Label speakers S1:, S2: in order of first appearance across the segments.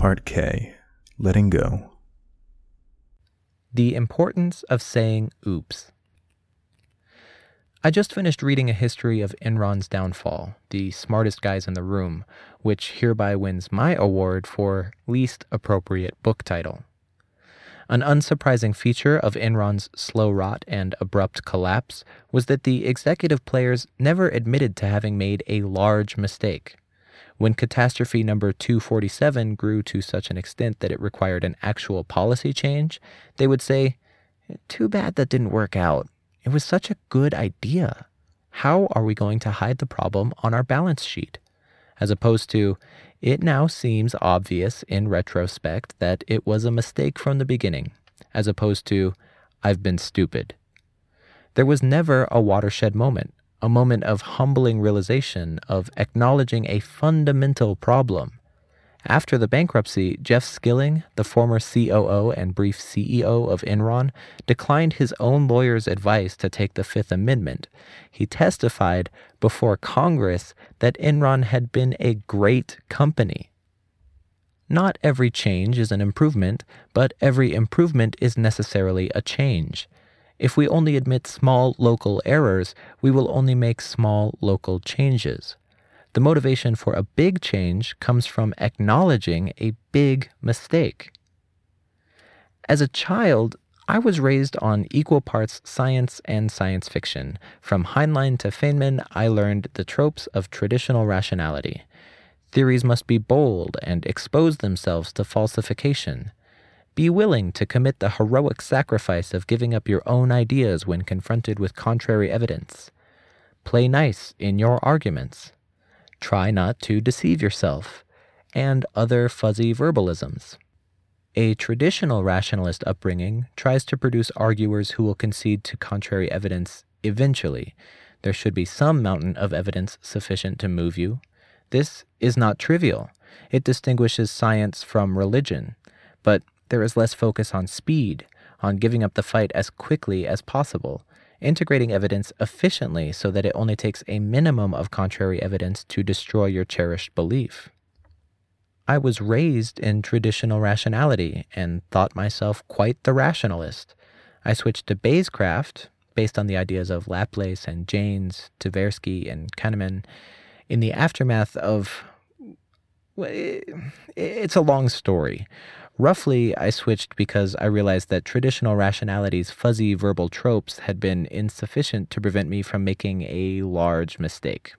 S1: Part K Letting Go.
S2: The importance of saying oops. I just finished reading a history of Enron's downfall, the smartest guys in the room, which hereby wins my award for least appropriate book title. An unsurprising feature of Enron's slow rot and abrupt collapse was that the executive players never admitted to having made a large mistake. When catastrophe number 247 grew to such an extent that it required an actual policy change, they would say, Too bad that didn't work out. It was such a good idea. How are we going to hide the problem on our balance sheet? As opposed to, it now seems obvious in retrospect that it was a mistake from the beginning, as opposed to, I've been stupid. There was never a watershed moment, a moment of humbling realization, of acknowledging a fundamental problem. After the bankruptcy, Jeff Skilling, the former COO and brief CEO of Enron, declined his own lawyer's advice to take the Fifth Amendment. He testified before Congress that Enron had been a great company. Not every change is an improvement, but every improvement is necessarily a change. If we only admit small local errors, we will only make small local changes. The motivation for a big change comes from acknowledging a big mistake. As a child, I was raised on equal parts science and science fiction. From Heinlein to Feynman, I learned the tropes of traditional rationality. Theories must be bold and expose themselves to falsification. Be willing to commit the heroic sacrifice of giving up your own ideas when confronted with contrary evidence. Play nice in your arguments. Try not to deceive yourself, and other fuzzy verbalisms. A traditional rationalist upbringing tries to produce arguers who will concede to contrary evidence eventually. There should be some mountain of evidence sufficient to move you. This is not trivial. It distinguishes science from religion. But there is less focus on speed, on giving up the fight as quickly as possible, integrating evidence efficiently so that it only takes a minimum of contrary evidence to destroy your cherished belief. I was raised in traditional rationality and thought myself quite the rationalist. I switched to Bayescraft, based on the ideas of Laplace and Jaynes, Tversky, and Kahneman, in the aftermath of. It's a long story. Roughly, I switched because I realized that traditional rationality's fuzzy verbal tropes had been insufficient to prevent me from making a large mistake.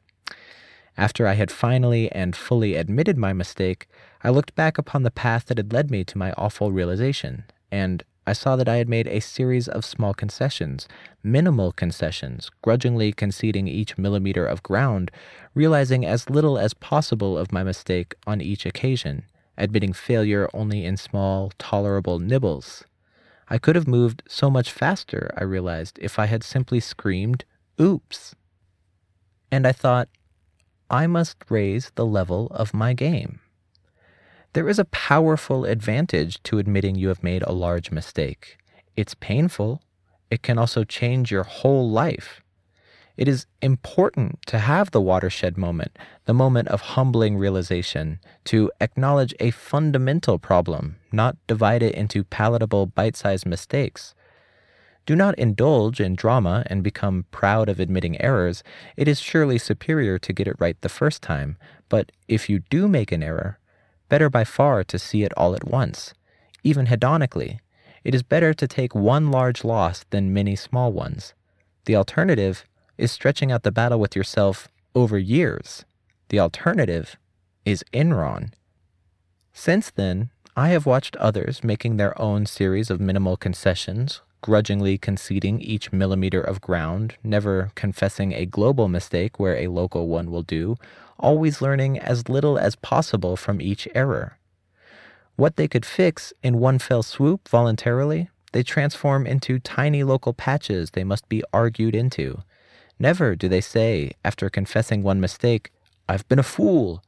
S2: After I had finally and fully admitted my mistake, I looked back upon the path that had led me to my awful realization, and I saw that I had made a series of small concessions, minimal concessions, grudgingly conceding each millimeter of ground, realizing as little as possible of my mistake on each occasion admitting failure only in small, tolerable nibbles. I could have moved so much faster, I realized, if I had simply screamed, Oops! And I thought, I must raise the level of my game. There is a powerful advantage to admitting you have made a large mistake. It's painful. It can also change your whole life. It is important to have the watershed moment, the moment of humbling realization, to acknowledge a fundamental problem, not divide it into palatable bite sized mistakes. Do not indulge in drama and become proud of admitting errors. It is surely superior to get it right the first time, but if you do make an error, better by far to see it all at once. Even hedonically, it is better to take one large loss than many small ones. The alternative is stretching out the battle with yourself over years. The alternative is Enron. Since then, I have watched others making their own series of minimal concessions, grudgingly conceding each millimeter of ground, never confessing a global mistake where a local one will do, always learning as little as possible from each error. What they could fix in one fell swoop voluntarily, they transform into tiny local patches they must be argued into. Never do they say, after confessing one mistake, I've been a fool.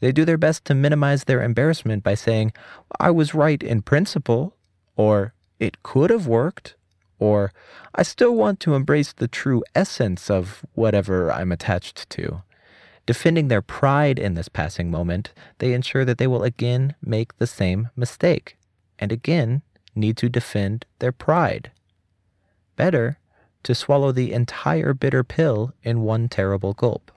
S2: They do their best to minimize their embarrassment by saying, I was right in principle, or it could have worked, or I still want to embrace the true essence of whatever I'm attached to. Defending their pride in this passing moment, they ensure that they will again make the same mistake, and again need to defend their pride. Better to swallow the entire bitter pill in one terrible gulp.